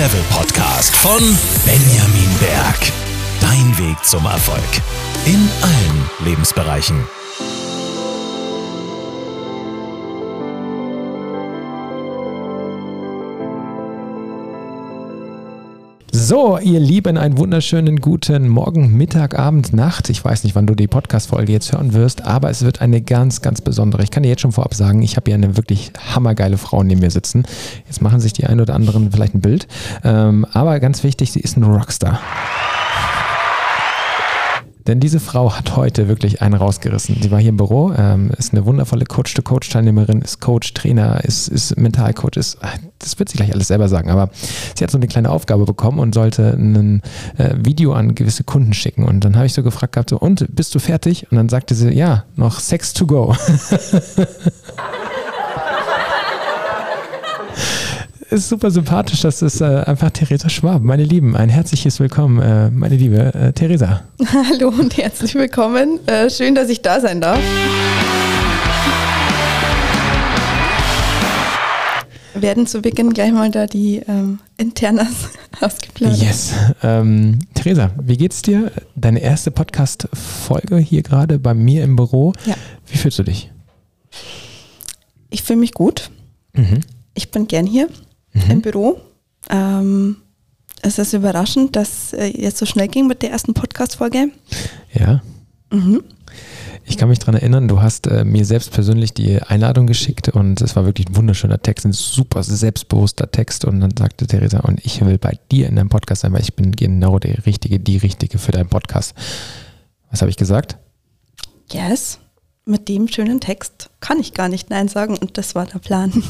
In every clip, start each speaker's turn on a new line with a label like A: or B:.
A: Level Podcast von Benjamin Berg. Dein Weg zum Erfolg. In allen Lebensbereichen.
B: So, ihr Lieben, einen wunderschönen guten Morgen, Mittag, Abend, Nacht. Ich weiß nicht, wann du die Podcast-Folge jetzt hören wirst, aber es wird eine ganz, ganz besondere. Ich kann dir jetzt schon vorab sagen, ich habe hier eine wirklich hammergeile Frau neben mir sitzen. Jetzt machen sich die ein oder anderen vielleicht ein Bild. Ähm, aber ganz wichtig, sie ist ein Rockstar. Denn diese Frau hat heute wirklich einen rausgerissen. Sie war hier im Büro, ähm, ist eine wundervolle Coach-to-Coach-Teilnehmerin, ist Coach, Trainer, ist, ist Mentalcoach, ist, das wird sie gleich alles selber sagen, aber sie hat so eine kleine Aufgabe bekommen und sollte ein äh, Video an gewisse Kunden schicken. Und dann habe ich so gefragt gehabt, so, und bist du fertig? Und dann sagte sie, ja, noch six to go. ist super sympathisch. Das ist äh, einfach Theresa Schwab. Meine Lieben, ein herzliches Willkommen, äh, meine liebe äh, Theresa.
C: Hallo und herzlich willkommen. Äh, schön, dass ich da sein darf. Wir werden zu Beginn gleich mal da die ähm, Internas ausgeplaudert.
B: Yes. Ähm, Theresa, wie geht's dir? Deine erste Podcast-Folge hier gerade bei mir im Büro.
C: Ja.
B: Wie fühlst du dich?
C: Ich fühle mich gut.
B: Mhm.
C: Ich bin gern hier
B: Mhm.
C: im Büro. Ähm, es ist überraschend, dass äh, jetzt so schnell ging mit der ersten Podcast-Folge.
B: Ja.
C: Mhm.
B: Ich kann mich daran erinnern, du hast äh, mir selbst persönlich die Einladung geschickt und es war wirklich ein wunderschöner Text, ein super selbstbewusster Text. Und dann sagte Theresa, und ich will bei dir in deinem Podcast sein, weil ich bin genau der Richtige, die Richtige für deinen Podcast. Was habe ich gesagt?
C: Yes. Mit dem schönen Text kann ich gar nicht Nein sagen und das war der Plan.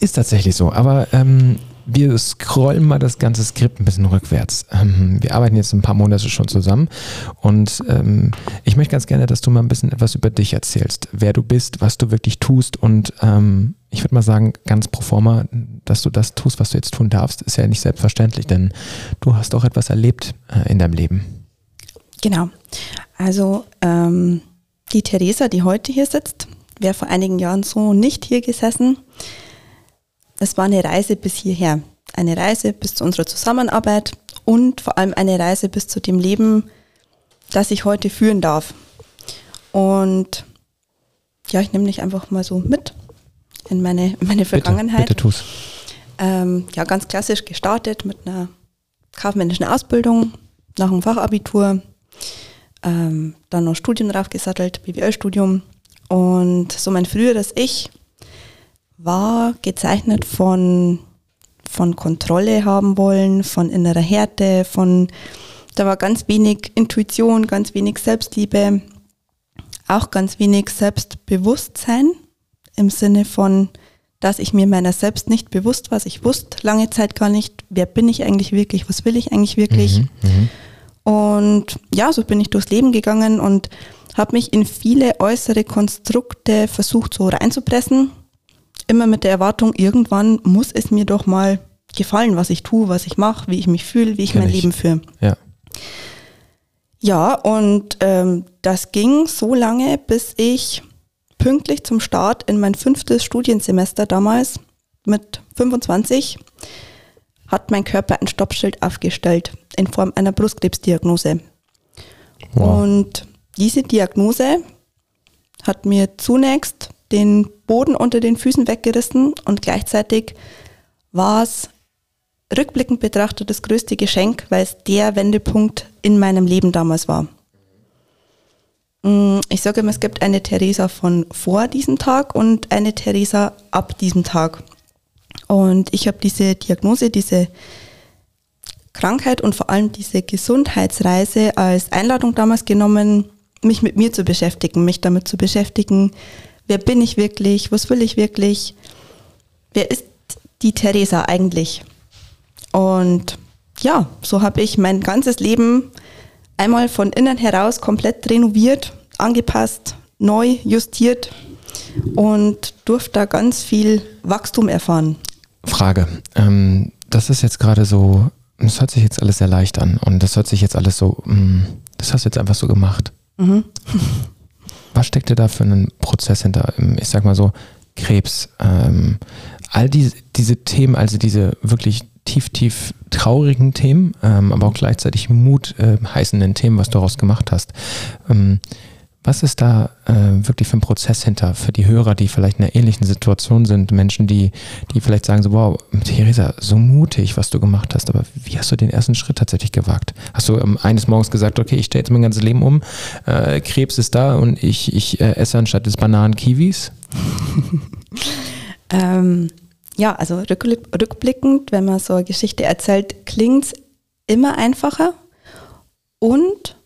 B: Ist tatsächlich so, aber ähm, wir scrollen mal das ganze Skript ein bisschen rückwärts. Ähm, wir arbeiten jetzt ein paar Monate schon zusammen und ähm, ich möchte ganz gerne, dass du mal ein bisschen etwas über dich erzählst, wer du bist, was du wirklich tust und ähm, ich würde mal sagen, ganz pro forma, dass du das tust, was du jetzt tun darfst, ist ja nicht selbstverständlich, denn du hast auch etwas erlebt äh, in deinem Leben.
C: Genau. Also ähm, die Theresa, die heute hier sitzt, wäre vor einigen Jahren so nicht hier gesessen. Es war eine Reise bis hierher. Eine Reise bis zu unserer Zusammenarbeit und vor allem eine Reise bis zu dem Leben, das ich heute führen darf. Und ja, ich nehme dich einfach mal so mit in meine, meine Vergangenheit.
B: Bitte, bitte tu's.
C: Ähm, ja, ganz klassisch gestartet mit einer kaufmännischen Ausbildung nach dem Fachabitur, ähm, dann noch Studien draufgesattelt, BWL-Studium. Und so mein früheres Ich war gezeichnet von, von Kontrolle haben wollen, von innerer Härte, von, da war ganz wenig Intuition, ganz wenig Selbstliebe, auch ganz wenig Selbstbewusstsein im Sinne von, dass ich mir meiner selbst nicht bewusst war. Ich wusste lange Zeit gar nicht, wer bin ich eigentlich wirklich, was will ich eigentlich wirklich.
B: Mhm, mhm.
C: Und ja, so bin ich durchs Leben gegangen und habe mich in viele äußere Konstrukte versucht so reinzupressen. Immer mit der Erwartung, irgendwann muss es mir doch mal gefallen, was ich tue, was ich mache, wie ich mich fühle, wie ich
B: Kenn
C: mein
B: ich.
C: Leben führe.
B: Ja.
C: Ja, und ähm, das ging so lange, bis ich pünktlich zum Start in mein fünftes Studiensemester damals mit 25 hat mein Körper ein Stoppschild aufgestellt in Form einer Brustkrebsdiagnose.
B: Wow.
C: Und diese Diagnose hat mir zunächst den Boden unter den Füßen weggerissen und gleichzeitig war es rückblickend betrachtet das größte Geschenk, weil es der Wendepunkt in meinem Leben damals war. Mm, Ich sage immer, es gibt eine Theresa von vor diesem Tag und eine Theresa ab diesem Tag. Und ich habe diese Diagnose, diese Krankheit und vor allem diese Gesundheitsreise als Einladung damals genommen, mich mit mir zu beschäftigen, mich damit zu beschäftigen, wer bin ich wirklich, was will ich wirklich, wer ist die Theresa eigentlich? Und ja, so habe ich mein ganzes Leben einmal von innen heraus komplett renoviert, angepasst, neu justiert und durfte da ganz viel Wachstum erfahren.
B: Frage. Ähm, das ist jetzt gerade so, das hört sich jetzt alles sehr leicht an und das hört sich jetzt alles so, mm, das hast du jetzt einfach so gemacht.
C: Mhm.
B: Was steckte da für einen Prozess hinter? Ähm, Ich sag mal so, Krebs, ähm, all diese, diese Themen, also diese wirklich tief, tief traurigen Themen, ähm, aber auch gleichzeitig Mut äh, heißenden Themen, was du daraus gemacht hast. Ähm, was ist da äh, wirklich für ein Prozess hinter für die Hörer, die vielleicht in einer ähnlichen Situation sind? Menschen, die, die vielleicht sagen so, wow, Theresa, so mutig, was du gemacht hast, aber wie hast du den ersten Schritt tatsächlich gewagt? Hast du ähm, eines Morgens gesagt, okay, ich stelle jetzt mein ganzes Leben um, äh, Krebs ist da und ich, ich äh, esse anstatt des Bananen Kiwis?
C: ähm, ja, also rückblickend, wenn man so eine Geschichte erzählt, klingt es immer einfacher und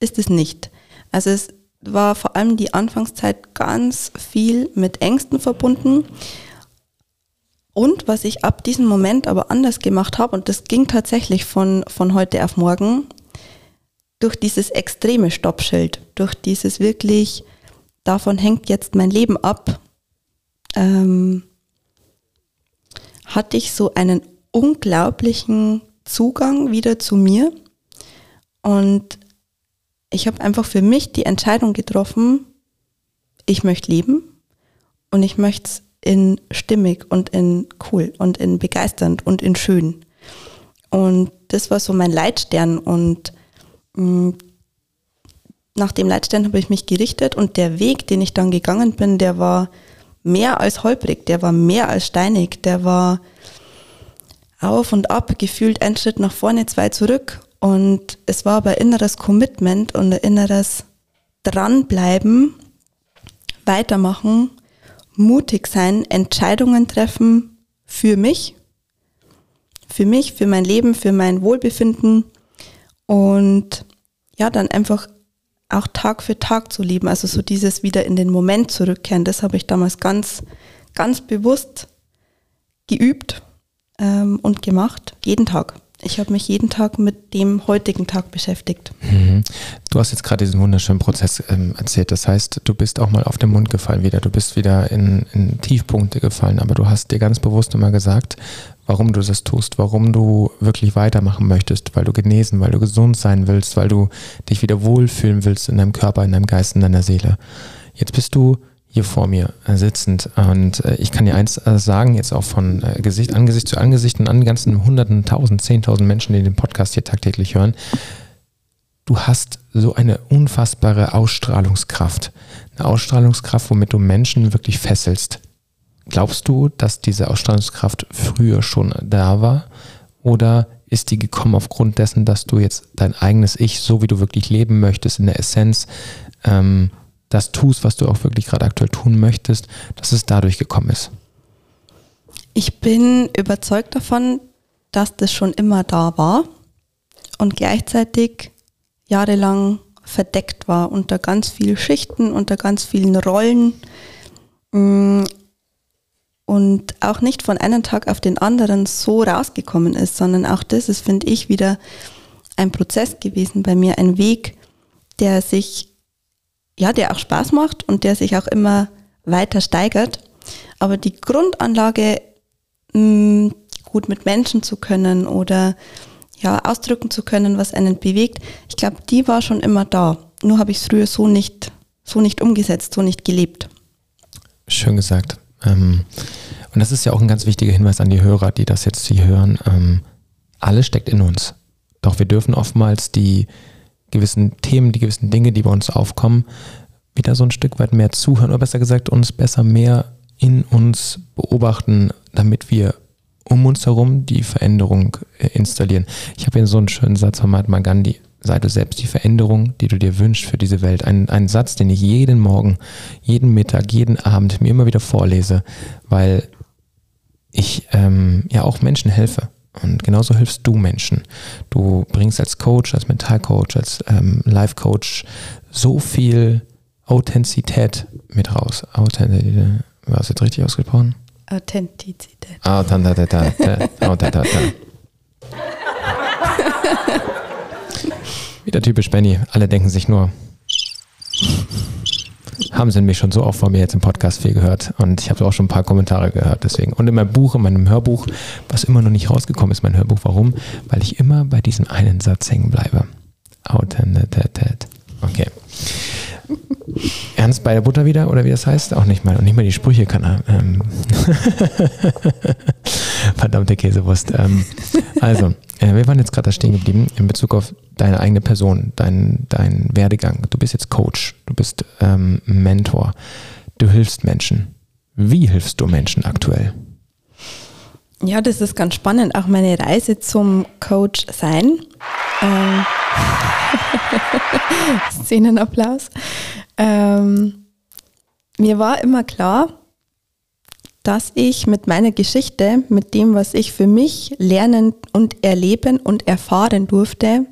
C: ist es nicht. Also es war vor allem die Anfangszeit ganz viel mit Ängsten verbunden. Und was ich ab diesem Moment aber anders gemacht habe, und das ging tatsächlich von, von heute auf morgen, durch dieses extreme Stoppschild, durch dieses wirklich, davon hängt jetzt mein Leben ab, ähm, hatte ich so einen unglaublichen Zugang wieder zu mir. Und ich habe einfach für mich die Entscheidung getroffen, ich möchte leben und ich möchte es in stimmig und in cool und in begeisternd und in schön. Und das war so mein Leitstern und mh, mm, nach dem Leitstern habe ich mich gerichtet und der Weg, den ich dann gegangen bin, der war mehr als holprig, der war mehr als steinig, der war auf und ab, gefühlt ein Schritt nach vorne, zwei zurück. Und es war aber inneres Commitment und ein inneres Dranbleiben, weitermachen, mutig sein, Entscheidungen treffen für mich, für mich, für mein Leben, für mein Wohlbefinden und ja, dann einfach auch Tag für Tag zu leben, also so dieses wieder in den Moment zurückkehren, das habe ich damals ganz, ganz bewusst geübt ähm, und gemacht, jeden Tag. Ich habe mich jeden Tag mit dem heutigen Tag beschäftigt.
B: Mhm. Du hast jetzt gerade diesen wunderschönen Prozess ähm, erzählt. Das heißt, du bist auch mal auf den Mund gefallen wieder. Du bist wieder in, in Tiefpunkte gefallen. Aber du hast dir ganz bewusst immer gesagt, warum du das tust, warum du wirklich weitermachen möchtest, weil du genesen, weil du gesund sein willst, weil du dich wieder wohlfühlen willst in deinem Körper, in deinem Geist, in deiner Seele. Jetzt bist du hier vor mir äh, sitzend. Und äh, ich kann dir eins äh, sagen, jetzt auch von Gesicht, Angesicht zu Angesicht und an ganzen Hunderten, Tausend, Zehntausend Menschen, die den Podcast hier tagtäglich hören. Du hast so eine unfassbare Ausstrahlungskraft. Eine Ausstrahlungskraft, womit du Menschen wirklich fesselst. Glaubst du, dass diese Ausstrahlungskraft früher schon da war? Oder ist die gekommen aufgrund dessen, dass du jetzt dein eigenes Ich, so wie du wirklich leben möchtest, in der Essenz, ähm, das tust, was du auch wirklich gerade aktuell tun möchtest, dass es dadurch gekommen ist?
C: Ich bin überzeugt davon, dass das schon immer da war und gleichzeitig jahrelang verdeckt war unter ganz vielen Schichten, unter ganz vielen Rollen mm, und auch nicht von einem Tag auf den anderen so rausgekommen ist, sondern auch das ist, finde ich, wieder ein Prozess gewesen bei mir, ein Weg, der sich ja, der auch Spaß macht und der sich auch immer weiter steigert. Aber die Grundanlage, mh, mm, gut mit Menschen zu können oder ja, ausdrücken zu können, was einen bewegt, ich glaube, die war schon immer da. Nur habe ich es früher so nicht, so nicht umgesetzt, so nicht gelebt.
B: Schön gesagt. Ähm, und das ist ja auch ein ganz wichtiger Hinweis an die Hörer, die das jetzt hier hören. Ähm, alles steckt in uns. Doch wir dürfen oftmals die, gewissen Themen, die gewissen Dinge, die bei uns aufkommen, wieder so ein Stück weit mehr zuhören oder besser gesagt uns besser mehr in uns beobachten, damit wir um uns herum die Veränderung äh, installieren. Ich habe hier so einen schönen Satz von Mahatma Gandhi. Sei du selbst die Veränderung, die du dir wünschst für diese Welt. Ein, ein Satz, den ich jeden Morgen, jeden Mittag, jeden Abend mir immer wieder vorlese, weil ich ähm, ja auch Menschen helfe. Und genauso hilfst du Menschen. Du bringst als Coach, als Mentalcoach, als ähm, Life-Coach so viel Authentizität mit raus. Authentizität. War es jetzt richtig ausgesprochen?
C: Authentizität.
B: Authentizität. Authentizität. Wieder typisch Benny. Alle denken sich nur, haben sie nämlich schon so oft von mir jetzt im Podcast viel gehört und ich habe auch schon ein paar Kommentare gehört deswegen. Und in meinem Buch, in meinem Hörbuch, was immer noch nicht rausgekommen ist, mein Hörbuch, warum? Weil ich immer bei diesem einen Satz hängen bleibe. Authentität. Okay. Ernst bei der Butter wieder oder wie das heißt? Auch nicht mal. Und nicht mal die Sprüche kann er. Ähm. Verdammte Käsewurst. Ähm, also, äh, wir waren jetzt gerade da stehen geblieben in Bezug auf deine eigene Person, dein, dein Werdegang. Du bist jetzt Coach, du bist ähm, Mentor, du hilfst Menschen. Wie hilfst du Menschen aktuell?
C: Ja, das ist ganz spannend, auch meine Reise zum Coach sein. Ähm Szenenapplaus. Ähm, mir war immer klar, dass ich mit meiner Geschichte, mit dem, was ich für mich lernen und erleben und erfahren durfte,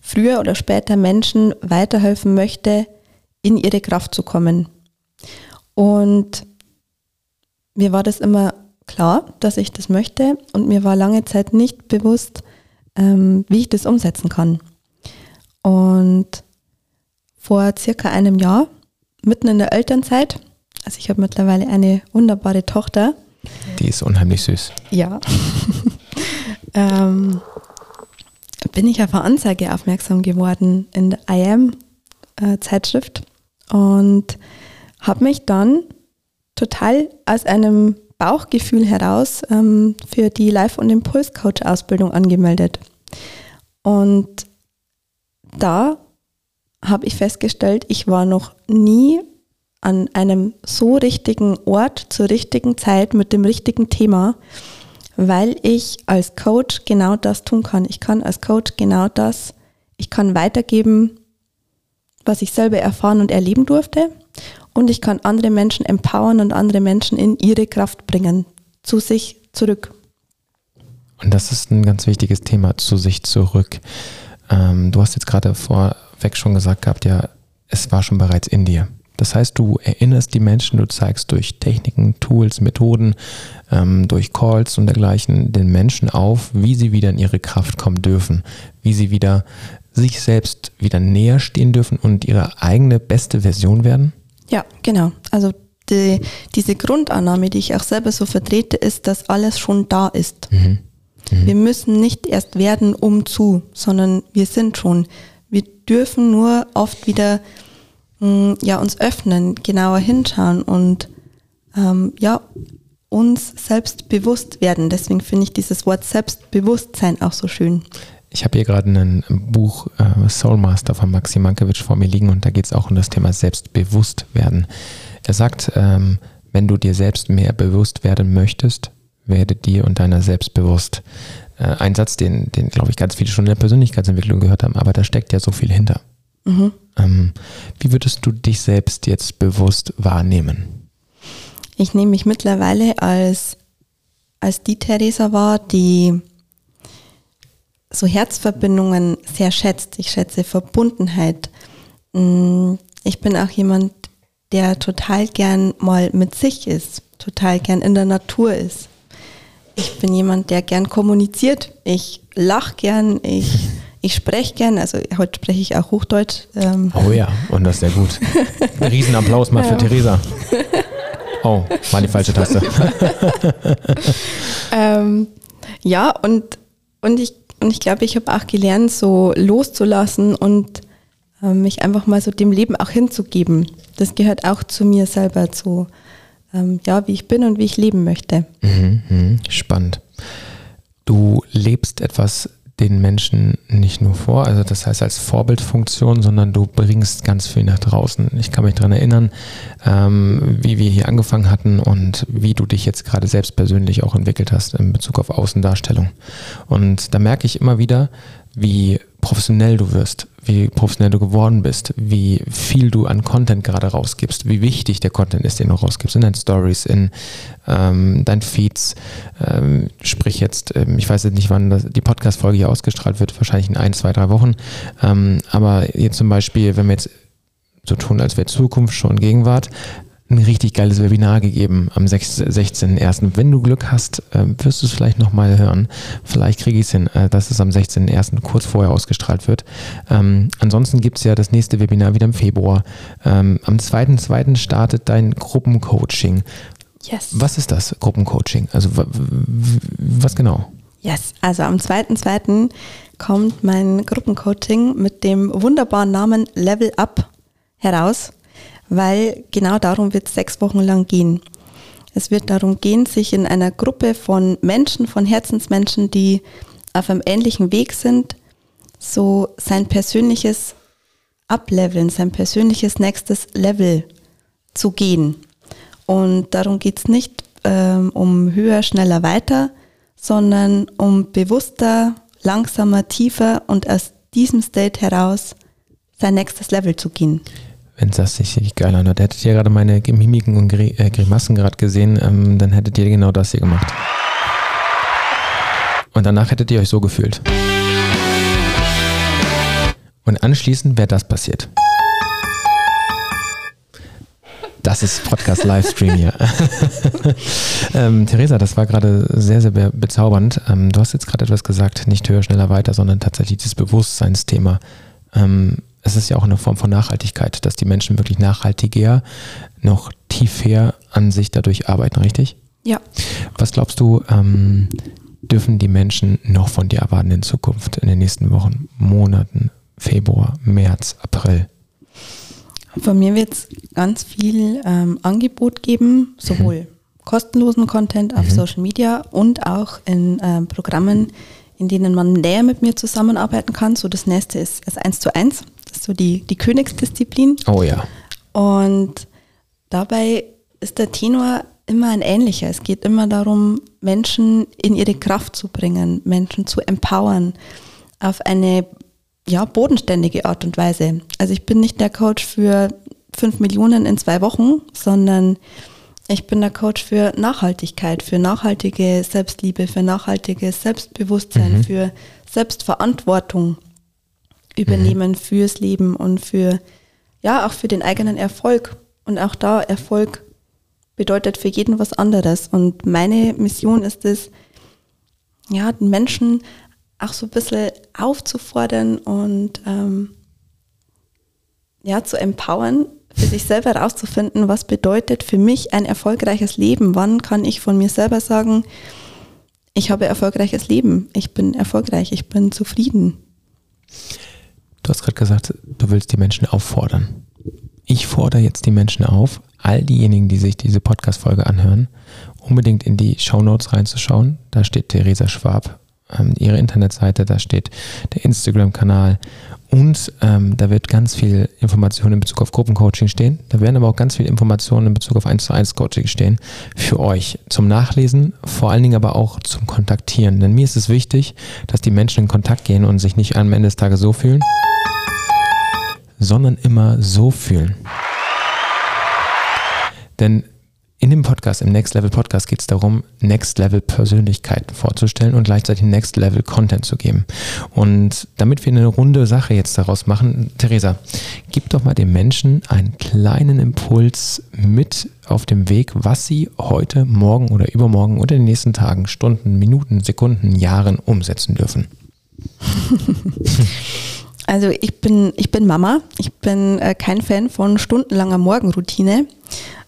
C: früher oder später Menschen weiterhelfen möchte, in ihre Kraft zu kommen. Und mir war das immer klar, dass ich das möchte und mir war lange Zeit nicht bewusst, ähm, wie ich das umsetzen kann. Und vor circa einem Jahr, mitten in der Elternzeit, also ich habe mittlerweile eine wunderbare Tochter.
B: Die ist unheimlich süß.
C: Ja. ähm, bin ich auf eine Anzeige aufmerksam geworden in der IM äh, und habe mich dann total aus einem Bauchgefühl heraus ähm, für die Live- und Impuls-Coach-Ausbildung angemeldet. Und da habe ich festgestellt, ich war noch nie an einem so richtigen Ort zur richtigen Zeit mit dem richtigen Thema, weil ich als Coach genau das tun kann. Ich kann als Coach genau das, ich kann weitergeben, was ich selber erfahren und erleben durfte und ich kann andere Menschen empowern und andere Menschen in ihre Kraft bringen, zu sich zurück.
B: Und das ist ein ganz wichtiges Thema, zu sich zurück. Ähm, du hast jetzt gerade vorweg schon gesagt gehabt, ja, es war schon bereits in dir. Das heißt, du erinnerst die Menschen, du zeigst durch Techniken, Tools, Methoden, ähm, durch Calls und dergleichen den Menschen auf, wie sie wieder in ihre Kraft kommen dürfen, wie sie wieder sich selbst wieder näher stehen dürfen und ihre eigene beste Version werden?
C: Ja, genau. Also die, diese Grundannahme, die ich auch selber so vertrete, ist, dass alles schon da ist. Mhm. Mhm. Wir müssen nicht erst werden, um zu, sondern wir sind schon. Wir dürfen nur oft wieder mm, ja, uns öffnen, genauer hinschauen und ähm, ja, uns selbst bewusst werden. Deswegen finde ich dieses Wort Selbstbewusstsein auch so schön.
B: Ich habe hier gerade ein Buch äh, Soulmaster von Maxim Mankiewicz vor mir liegen und da geht es auch um das Thema Selbstbewusstwerden. Er sagt, ähm, wenn du dir selbst mehr bewusst werden möchtest, werde dir und deiner selbst bewusst. Äh, ein Satz, den, den glaube ich, ganz viele schon in der Persönlichkeitsentwicklung gehört haben, aber da steckt ja so viel hinter. Mhm. Ähm, wie würdest du dich selbst jetzt bewusst wahrnehmen?
C: Ich nehme mich mittlerweile als, als die Theresa wahr, die so Herzverbindungen sehr schätzt. Ich schätze Verbundenheit. Mm, ich bin auch jemand, der total gern mal mit sich ist, total gern in der Natur ist. Ich bin jemand, der gern kommuniziert. Ich lache gern, ich, ich spreche gern. Also heute spreche ich auch Hochdeutsch.
B: Ähm. Oh ja, und das ist sehr gut. Ein Riesenapplaus mal ja. für Theresa. Oh, war die falsche Taste.
C: ähm, ja, und, und ich, und ich glaube, ich habe auch gelernt, so loszulassen und äh, mich einfach mal so dem Leben auch hinzugeben. Das gehört auch zu mir selber, zu ähm, ja, wie ich bin und wie ich leben möchte.
B: Mhm, mhm, spannend. Du lebst etwas den Menschen nicht nur vor, also das heißt als Vorbildfunktion, sondern du bringst ganz viel nach draußen. Ich kann mich daran erinnern, ähm, wie wir hier angefangen hatten und wie du dich jetzt gerade selbst persönlich auch entwickelt hast in Bezug auf Außendarstellung. Und da merke ich immer wieder, wie professionell du wirst, wie professionell du geworden bist, wie viel du an Content gerade rausgibst, wie wichtig der Content ist, den du rausgibst in deinen Stories, in ähm, deinen Feeds. Ähm, sprich jetzt, ähm, ich weiß jetzt nicht, wann das, die Podcast-Folge hier ausgestrahlt wird, wahrscheinlich in ein, zwei, drei Wochen. Ähm, aber jetzt zum Beispiel, wenn wir jetzt so tun, als wäre Zukunft schon Gegenwart, ein richtig geiles Webinar gegeben am 16.01. Wenn du Glück hast, ähm, wirst du es vielleicht nochmal hören. Vielleicht kriege ich es hin, äh, dass es am 16.01. kurz vorher ausgestrahlt wird. Ähm, ansonsten gibt es ja das nächste Webinar wieder im Februar. Ähm, am 2.02. startet dein Gruppencoaching. Yes. Was ist das Gruppencoaching? Also was genau?
C: Yes, also am 2.2. kommt mein Gruppencoaching mit dem wunderbaren Namen Level Up heraus weil genau darum wird es sechs Wochen lang gehen. Es wird darum gehen, sich in einer Gruppe von Menschen, von Herzensmenschen, die auf einem ähnlichen Weg sind, so sein persönliches Ableveln, sein persönliches nächstes Level zu gehen. Und darum geht es nicht ähm, um höher, schneller, weiter, sondern um bewusster, langsamer, tiefer und aus diesem State heraus sein nächstes Level zu gehen.
B: Wenn das sich richtig geil anhört. Hättet ihr gerade meine Mimiken und äh, Grimassen gerade gesehen, ähm, dann hättet ihr genau das hier gemacht. Und danach hättet ihr euch so gefühlt. Und anschließend wäre das passiert. Das ist Podcast Livestream hier. ähm, Theresa, das war gerade sehr, sehr be bezaubernd. Ähm, du hast jetzt gerade etwas gesagt, nicht höher, schneller, weiter, sondern tatsächlich dieses Bewusstseinsthema. Ähm, es ist ja auch eine Form von Nachhaltigkeit, dass die Menschen wirklich nachhaltiger, noch tiefer an sich dadurch arbeiten, richtig?
C: Ja.
B: Was glaubst du, ähm, dürfen die Menschen noch von dir erwarten in Zukunft, in den nächsten Wochen, Monaten, Februar, März, April?
C: Von mir wird es ganz viel ähm, Angebot geben, sowohl mhm. kostenlosen Content auf mhm. Social Media und auch in ähm, Programmen, in denen man näher mit mir zusammenarbeiten kann. So das nächste ist das 1 zu 1. Ist so die, die Königsdisziplin.
B: Oh ja.
C: Und dabei ist der Tenor immer ein ähnlicher. Es geht immer darum, Menschen in ihre Kraft zu bringen, Menschen zu empowern, auf eine ja, bodenständige Art und Weise. Also ich bin nicht der Coach für fünf Millionen in zwei Wochen, sondern ich bin der Coach für Nachhaltigkeit, für nachhaltige Selbstliebe, für nachhaltiges Selbstbewusstsein, mhm. für Selbstverantwortung übernehmen mhm. fürs Leben und für, ja, auch für den eigenen Erfolg. Und auch da Erfolg bedeutet für jeden was anderes. Und meine Mission ist es, ja, den Menschen auch so ein bisschen aufzufordern und ähm, ja, zu empowern, für sich selber herauszufinden, was bedeutet für mich ein erfolgreiches Leben. Wann kann ich von mir selber sagen, ich habe erfolgreiches Leben, ich bin erfolgreich, ich bin zufrieden.
B: Du hast gerade gesagt, du willst die Menschen auffordern. Ich fordere jetzt die Menschen auf, all diejenigen, die sich diese Podcast-Folge anhören, unbedingt in die Show Notes reinzuschauen. Da steht Theresa Schwab ihre Internetseite, da steht der Instagram-Kanal und ähm, da wird ganz viel Information in Bezug auf Gruppencoaching stehen. Da werden aber auch ganz viele Informationen in Bezug auf 1 zu 1 Coaching stehen für euch zum Nachlesen, vor allen Dingen aber auch zum Kontaktieren. Denn mir ist es wichtig, dass die Menschen in Kontakt gehen und sich nicht am Ende des Tages so fühlen, sondern immer so fühlen. Denn in dem Podcast, im Next Level Podcast, geht es darum, Next Level Persönlichkeiten vorzustellen und gleichzeitig Next Level Content zu geben. Und damit wir eine runde Sache jetzt daraus machen, Theresa, gib doch mal den Menschen einen kleinen Impuls mit auf dem Weg, was sie heute, morgen oder übermorgen oder in den nächsten Tagen, Stunden, Minuten, Sekunden, Jahren umsetzen dürfen.
C: Also ich bin, ich bin Mama, ich bin äh, kein Fan von stundenlanger Morgenroutine.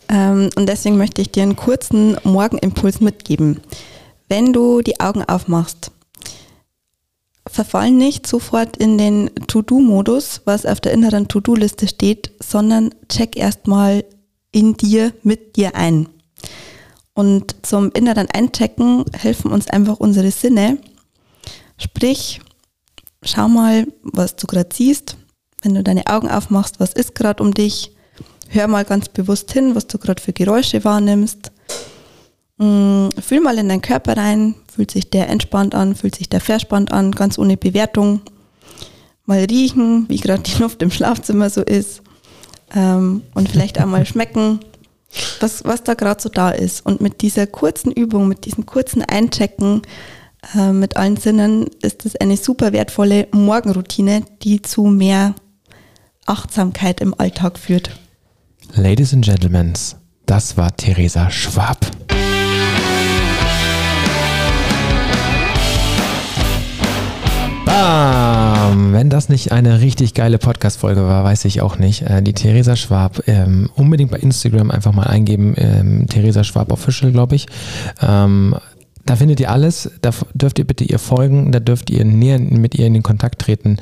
C: Ähm, und deswegen möchte ich dir einen kurzen Morgenimpuls mitgeben. Wenn du die Augen aufmachst, verfall nicht sofort in den To-Do-Modus, was auf der inneren To-Do-Liste steht, sondern check erstmal in dir, mit dir ein. Und zum inneren Einchecken helfen uns einfach unsere Sinne. Sprich, schau mal, was du gerade siehst. Wenn du deine Augen aufmachst, was ist gerade um dich? Hör mal ganz bewusst hin, was du gerade für Geräusche wahrnimmst. Mm, fühl mal in deinen Körper rein, fühlt sich der entspannt an, fühlt sich der verspannt an, ganz ohne Bewertung. Mal riechen, wie gerade die Luft im Schlafzimmer so ist. Ähm, und vielleicht auch mal schmecken, was, was da gerade so da ist. Und mit dieser kurzen Übung, mit diesem kurzen Einchecken äh, mit allen Sinnen ist es eine super wertvolle Morgenroutine, die zu mehr Achtsamkeit im Alltag führt.
B: Ladies and Gentlemen, das war Theresa Schwab. Bam! Wenn das nicht eine richtig geile Podcast-Folge war, weiß ich auch nicht. Äh, die Theresa Schwab, ähm, unbedingt bei Instagram einfach mal eingeben. Ähm, Theresa Schwab Official, glaube ich. Ähm, da findet ihr alles, da dürft ihr bitte ihr folgen, da dürft ihr näher mit ihr in den Kontakt treten.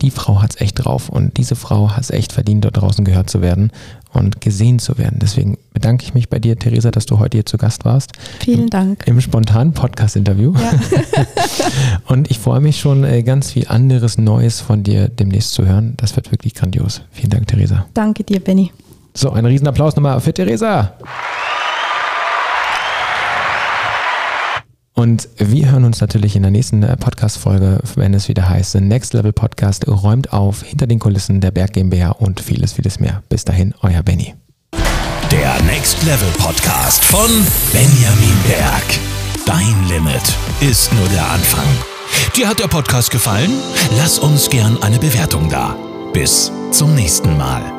B: Die Frau hat es echt drauf und diese Frau hat es echt verdient, dort draußen gehört zu werden und gesehen zu werden. Deswegen bedanke ich mich bei dir, Theresa, dass du heute hier zu Gast warst.
C: Vielen Dank.
B: Im spontanen Podcast-Interview. Ja. und ich freue mich schon, äh, ganz viel anderes Neues von dir demnächst zu hören. Das wird wirklich grandios. Vielen Dank, Theresa.
C: Danke dir, Benny.
B: So, ein Riesenapplaus nochmal für Theresa. Und wir hören uns natürlich in der nächsten äh, Podcast-Folge, wenn es wieder heißt, The Next Level Podcast räumt auf hinter den Kulissen der Berg GmbH und vieles, vieles mehr. Bis dahin, euer Benny.
A: Der Next Level Podcast von Benjamin Berg. Dein Limit ist nur der Anfang. Dir hat der Podcast gefallen? Lass uns gern eine Bewertung da. Bis zum nächsten Mal.